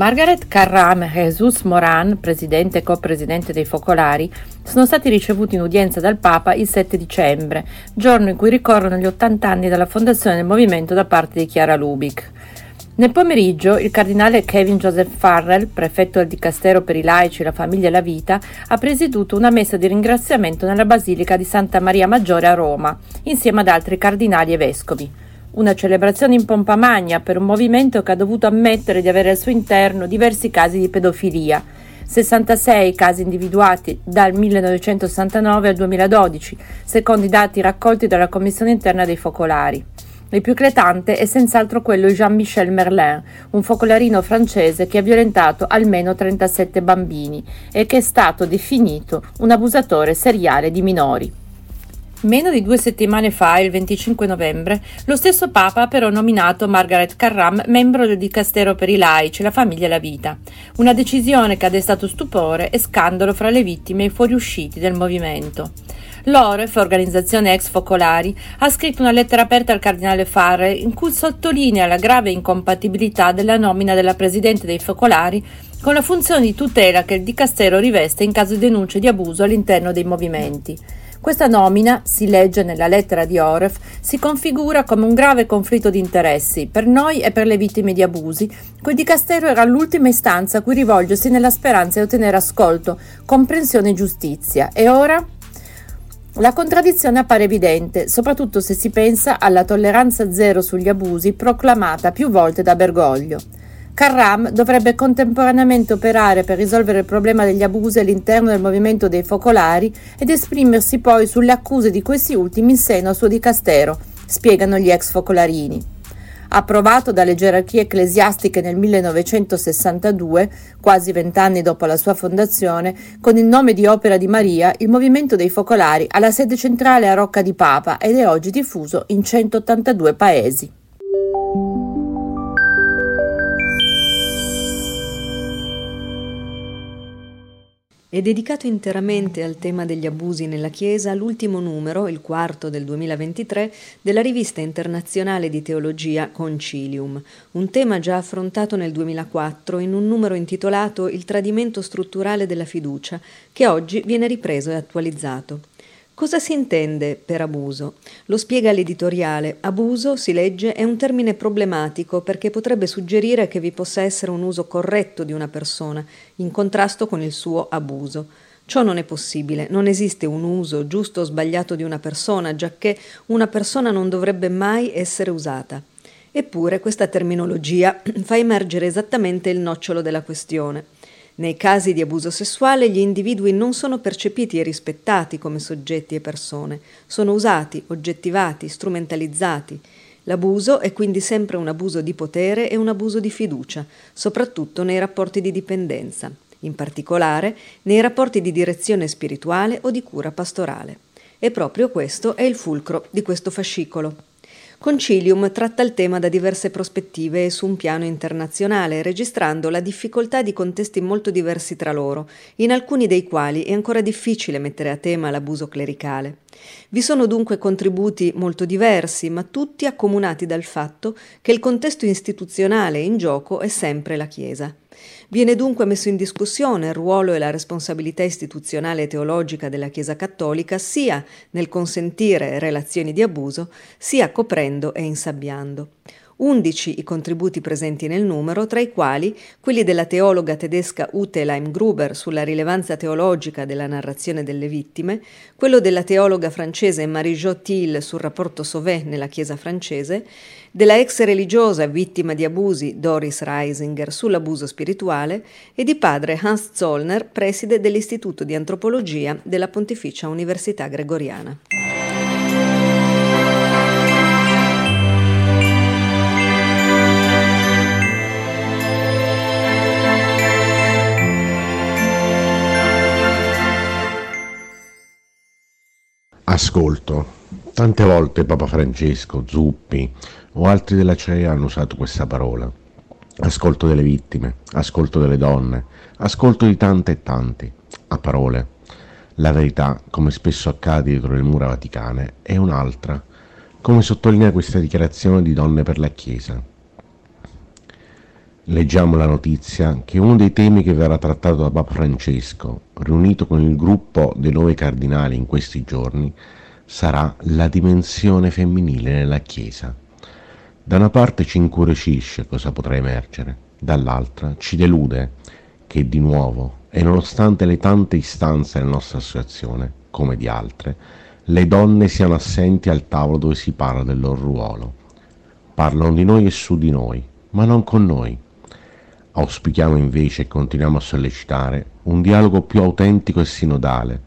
Margaret Carram e Jesus Moran, presidente e co-presidente dei Focolari, sono stati ricevuti in udienza dal Papa il 7 dicembre, giorno in cui ricorrono gli 80 anni dalla fondazione del movimento da parte di Chiara Lubick. Nel pomeriggio il cardinale Kevin Joseph Farrell, prefetto del Dicastero per i laici, la famiglia e la vita, ha presieduto una messa di ringraziamento nella Basilica di Santa Maria Maggiore a Roma, insieme ad altri cardinali e vescovi. Una celebrazione in pompa magna per un movimento che ha dovuto ammettere di avere al suo interno diversi casi di pedofilia. 66 casi individuati dal 1969 al 2012, secondo i dati raccolti dalla Commissione interna dei focolari. Il più eclatante è senz'altro quello di Jean-Michel Merlin, un focolarino francese che ha violentato almeno 37 bambini e che è stato definito un abusatore seriale di minori. Meno di due settimane fa, il 25 novembre, lo stesso Papa ha però nominato Margaret Carram membro del Dicastero per i laici, la famiglia e la vita. Una decisione che ha destato stupore e scandalo fra le vittime e i fuoriusciti del movimento. L'OREF, organizzazione ex focolari, ha scritto una lettera aperta al cardinale Farre in cui sottolinea la grave incompatibilità della nomina della presidente dei focolari con la funzione di tutela che il Dicastero riveste in caso di denunce di abuso all'interno dei movimenti. Questa nomina, si legge nella lettera di Oref, si configura come un grave conflitto di interessi per noi e per le vittime di abusi, cui Dicastero era l'ultima istanza a cui rivolgersi nella speranza di ottenere ascolto, comprensione e giustizia. E ora? La contraddizione appare evidente, soprattutto se si pensa alla tolleranza zero sugli abusi proclamata più volte da Bergoglio. Carram dovrebbe contemporaneamente operare per risolvere il problema degli abusi all'interno del movimento dei focolari ed esprimersi poi sulle accuse di questi ultimi in seno al suo dicastero, spiegano gli ex focolarini. Approvato dalle gerarchie ecclesiastiche nel 1962, quasi vent'anni dopo la sua fondazione, con il nome di Opera di Maria, il movimento dei focolari ha la sede centrale a Rocca di Papa ed è oggi diffuso in 182 paesi. È dedicato interamente al tema degli abusi nella Chiesa l'ultimo numero, il quarto del 2023, della rivista internazionale di teologia Concilium, un tema già affrontato nel 2004 in un numero intitolato Il tradimento strutturale della fiducia, che oggi viene ripreso e attualizzato. Cosa si intende per abuso? Lo spiega l'editoriale. Abuso, si legge, è un termine problematico perché potrebbe suggerire che vi possa essere un uso corretto di una persona, in contrasto con il suo abuso. Ciò non è possibile, non esiste un uso giusto o sbagliato di una persona, giacché una persona non dovrebbe mai essere usata. Eppure questa terminologia fa emergere esattamente il nocciolo della questione. Nei casi di abuso sessuale gli individui non sono percepiti e rispettati come soggetti e persone, sono usati, oggettivati, strumentalizzati. L'abuso è quindi sempre un abuso di potere e un abuso di fiducia, soprattutto nei rapporti di dipendenza, in particolare nei rapporti di direzione spirituale o di cura pastorale. E proprio questo è il fulcro di questo fascicolo. Concilium tratta il tema da diverse prospettive e su un piano internazionale, registrando la difficoltà di contesti molto diversi tra loro, in alcuni dei quali è ancora difficile mettere a tema l'abuso clericale. Vi sono dunque contributi molto diversi, ma tutti accomunati dal fatto che il contesto istituzionale in gioco è sempre la Chiesa. Viene dunque messo in discussione il ruolo e la responsabilità istituzionale e teologica della Chiesa cattolica sia nel consentire relazioni di abuso, sia coprendo e insabbiando. Undici i contributi presenti nel numero, tra i quali quelli della teologa tedesca Ute Leim-Gruber sulla rilevanza teologica della narrazione delle vittime, quello della teologa francese Marie-Jo Thiel sul rapporto Sauvé nella Chiesa francese, della ex religiosa vittima di abusi Doris Reisinger sull'abuso spirituale e di padre Hans Zollner, preside dell'Istituto di Antropologia della Pontificia Università Gregoriana. Ascolto. Tante volte Papa Francesco, Zuppi o altri della CEA hanno usato questa parola. Ascolto delle vittime, ascolto delle donne, ascolto di tante e tanti. A parole. La verità, come spesso accade dietro le mura vaticane, è un'altra, come sottolinea questa dichiarazione di Donne per la Chiesa. Leggiamo la notizia che uno dei temi che verrà trattato da Papa Francesco, riunito con il gruppo dei nove cardinali in questi giorni, sarà la dimensione femminile nella Chiesa. Da una parte ci incuriosisce cosa potrà emergere, dall'altra ci delude che di nuovo, e nonostante le tante istanze della nostra associazione, come di altre, le donne siano assenti al tavolo dove si parla del loro ruolo. Parlano di noi e su di noi, ma non con noi. Auspichiamo invece e continuiamo a sollecitare un dialogo più autentico e sinodale,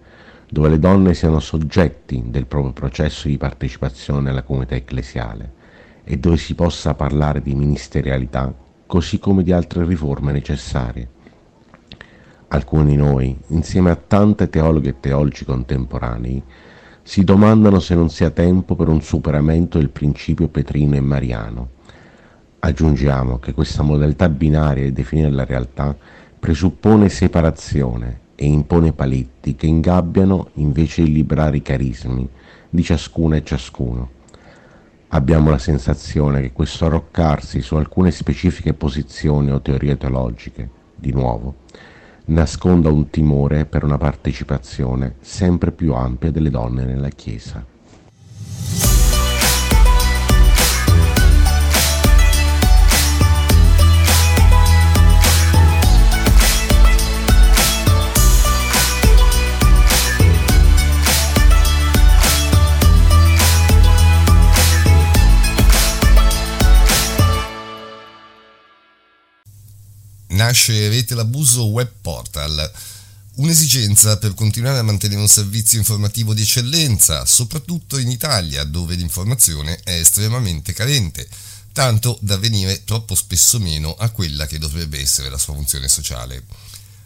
dove le donne siano soggetti del proprio processo di partecipazione alla comunità ecclesiale e dove si possa parlare di ministerialità così come di altre riforme necessarie. Alcuni di noi, insieme a tante teologhe e teologi contemporanei, si domandano se non sia tempo per un superamento del principio petrino e mariano. Aggiungiamo che questa modalità binaria di definire la realtà presuppone separazione e impone paletti che ingabbiano invece di liberare i carismi di ciascuna e ciascuno. Abbiamo la sensazione che questo arroccarsi su alcune specifiche posizioni o teorie teologiche, di nuovo, nasconda un timore per una partecipazione sempre più ampia delle donne nella Chiesa. Nasce Rete l'Abuso Web Portal, un'esigenza per continuare a mantenere un servizio informativo di eccellenza, soprattutto in Italia dove l'informazione è estremamente carente, tanto da venire troppo spesso meno a quella che dovrebbe essere la sua funzione sociale.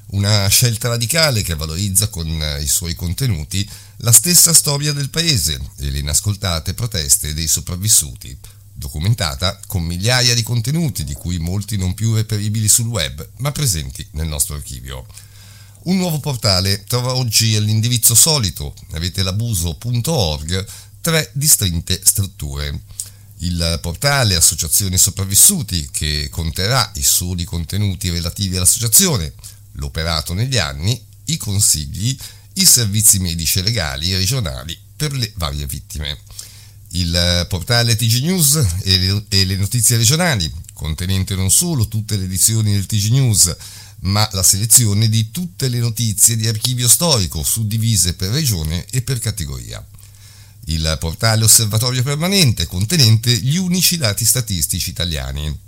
Una scelta radicale che valorizza con i suoi contenuti la stessa storia del paese e le inascoltate proteste dei sopravvissuti, documentata con migliaia di contenuti di cui molti non più reperibili sul web, ma presenti nel nostro archivio. Un nuovo portale trova oggi all'indirizzo solito, avetelabuso.org, tre distinte strutture. Il portale Associazioni Sopravvissuti, che conterrà i soli contenuti relativi all'associazione, l'operato negli anni, i consigli, i servizi medici e legali regionali per le varie vittime il portale TG News e le notizie regionali, contenente non solo tutte le edizioni del TG News, ma la selezione di tutte le notizie di archivio storico suddivise per regione e per categoria. Il portale Osservatorio Permanente, contenente gli unici dati statistici italiani.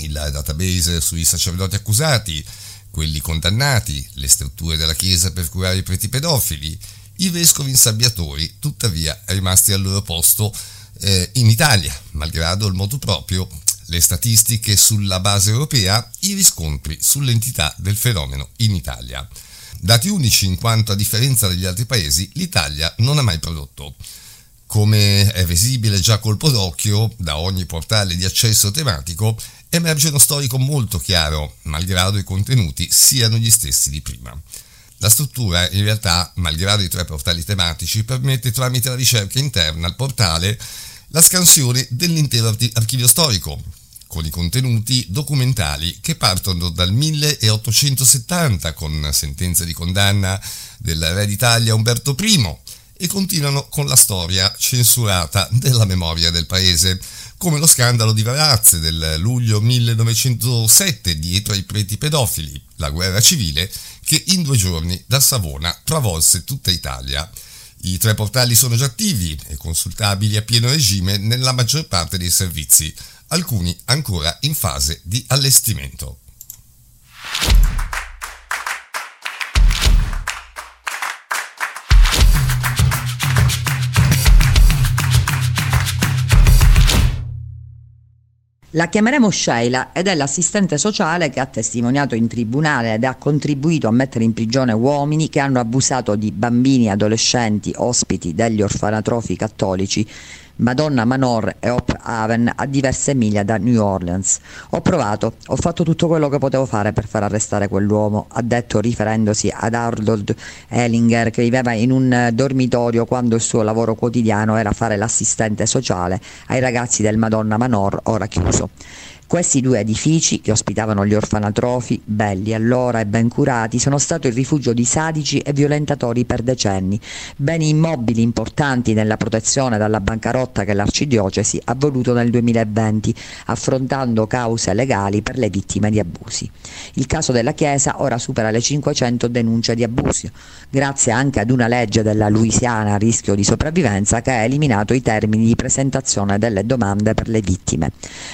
Il database sui sacerdoti accusati, quelli condannati, le strutture della Chiesa per curare i preti pedofili, i vescovi insabbiatori, tuttavia rimasti al loro posto eh, in Italia, malgrado il modo proprio, le statistiche sulla base europea, i riscontri sull'entità del fenomeno in Italia. Dati unici in quanto a differenza degli altri paesi l'Italia non ha mai prodotto. Come è visibile già colpo d'occhio da ogni portale di accesso tematico, emerge uno storico molto chiaro, malgrado i contenuti siano gli stessi di prima. La struttura in realtà, malgrado i tre portali tematici, permette tramite la ricerca interna al portale la scansione dell'intero archivio storico, con i contenuti documentali che partono dal 1870 con sentenza di condanna del re d'Italia Umberto I e continuano con la storia censurata della memoria del paese, come lo scandalo di Varazze del luglio 1907 dietro ai preti pedofili, la guerra civile che in due giorni da Savona travolse tutta Italia. I tre portali sono già attivi e consultabili a pieno regime nella maggior parte dei servizi, alcuni ancora in fase di allestimento. La chiameremo Sheila ed è l'assistente sociale che ha testimoniato in tribunale ed ha contribuito a mettere in prigione uomini che hanno abusato di bambini e adolescenti ospiti degli orfanatrofi cattolici Madonna Manor e Hope Haven a diverse miglia da New Orleans. Ho provato, ho fatto tutto quello che potevo fare per far arrestare quell'uomo, ha detto riferendosi ad Arnold Ellinger che viveva in un dormitorio quando il suo lavoro quotidiano era fare l'assistente sociale ai ragazzi del Madonna Manor ora chiuso. Questi due edifici, che ospitavano gli orfanatrofi, belli allora e ben curati, sono stati il rifugio di sadici e violentatori per decenni, beni immobili importanti nella protezione dalla bancarotta che l'arcidiocesi ha voluto nel 2020, affrontando cause legali per le vittime di abusi. Il caso della Chiesa ora supera le 500 denunce di abusi, grazie anche ad una legge della Louisiana a rischio di sopravvivenza che ha eliminato i termini di presentazione delle domande per le vittime.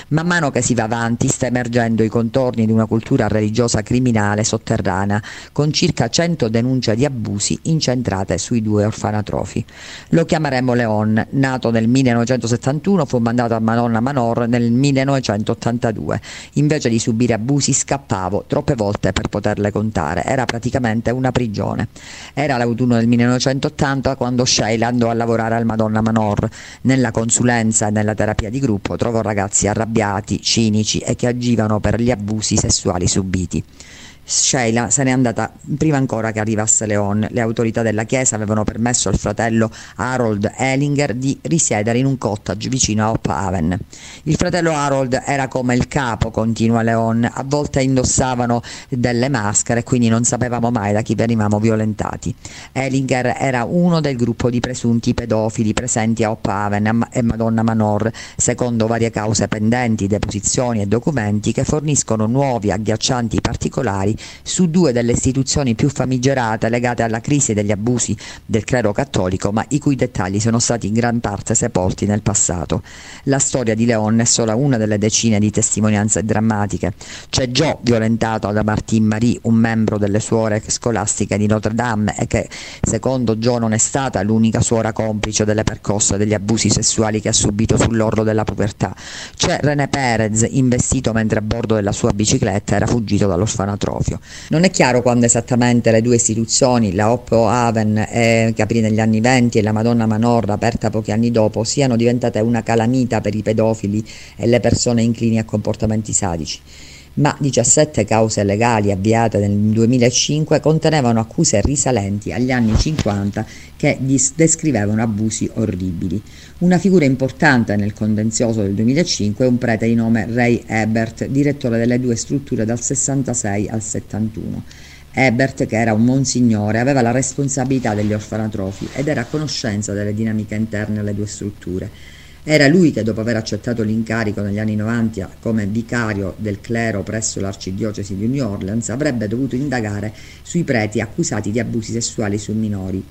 Man mano che si avanti sta emergendo i contorni di una cultura religiosa criminale sotterranea, con circa 100 denunce di abusi incentrate sui due orfanatrofi. Lo chiameremo Leon, nato nel 1971, fu mandato a Madonna Manor nel 1982. Invece di subire abusi scappavo troppe volte per poterle contare, era praticamente una prigione. Era l'autunno del 1980 quando Sheila andò a lavorare al Madonna Manor. Nella consulenza e nella terapia di gruppo trovò ragazzi arrabbiati, cinici e che agivano per gli abusi sessuali subiti. Sheila se n'è andata prima ancora che arrivasse Leon. Le autorità della chiesa avevano permesso al fratello Harold Ellinger di risiedere in un cottage vicino a Hope Haven. Il fratello Harold era come il capo, continua Leon, a volte indossavano delle maschere quindi non sapevamo mai da chi venivamo violentati. Ellinger era uno del gruppo di presunti pedofili presenti a Hope Haven e Madonna Manor, secondo varie cause pendenti, deposizioni e documenti che forniscono nuovi agghiaccianti particolari su due delle istituzioni più famigerate legate alla crisi degli abusi del clero cattolico, ma i cui dettagli sono stati in gran parte sepolti nel passato. La storia di Leon è solo una delle decine di testimonianze drammatiche. C'è Joe violentato da Martin Marie, un membro delle suore scolastiche di Notre Dame e che secondo Joe non è stata l'unica suora complice delle percosse degli abusi sessuali che ha subito sull'orlo della povertà. C'è René Perez investito mentre a bordo della sua bicicletta era fuggito dall'orfanatrofio Tokyo. Non è chiaro quando esattamente le due istituzioni, la Oppo Haven eh, che aprì negli anni 20 e la Madonna Manorra aperta pochi anni dopo, siano diventate una calamita per i pedofili e le persone inclini a comportamenti sadici ma 17 cause legali avviate nel 2005 contenevano accuse risalenti agli anni 50 che descrivevano abusi orribili. Una figura importante nel contenzioso del 2005 è un prete di nome Ray Ebert, direttore delle due strutture dal 66 al 71. Ebert, che era un monsignore, aveva la responsabilità degli orfanatrofi ed era a conoscenza delle dinamiche interne alle due strutture era lui che dopo aver accettato l'incarico negli anni 90 come vicario del clero presso l'arcidiocesi di New Orleans avrebbe dovuto indagare sui preti accusati di abusi sessuali su minori.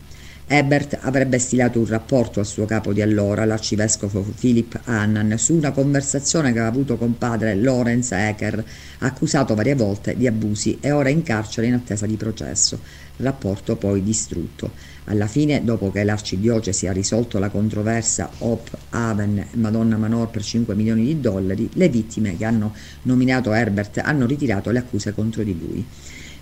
Ebert avrebbe stilato un rapporto al suo capo di allora, l'arcivescovo Philip Annan, su una conversazione che aveva avuto con padre Lawrence Ecker, accusato varie volte di abusi e ora in carcere in attesa di processo. Rapporto poi distrutto. Alla fine, dopo che l'arcidiocesi ha risolto la controversa Hope Haven Madonna Manor per 5 milioni di dollari, le vittime che hanno nominato Herbert hanno ritirato le accuse contro di lui.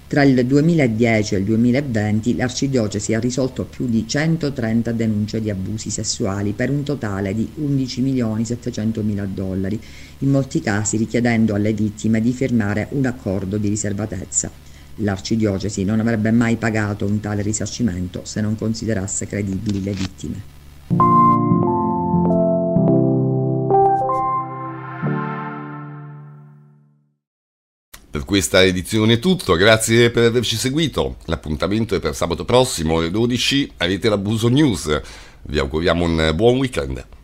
Tra il 2010 e il 2020 l'arcidiocesi ha risolto più di 130 denunce di abusi sessuali per un totale di 11 milioni 700 mila dollari, in molti casi richiedendo alle vittime di firmare un accordo di riservatezza. L'arcidiocesi non avrebbe mai pagato un tale risarcimento se non considerasse credibili le vittime. Per questa edizione è tutto, grazie per averci seguito. L'appuntamento è per sabato prossimo alle 12, avete l'abuso news. Vi auguriamo un buon weekend.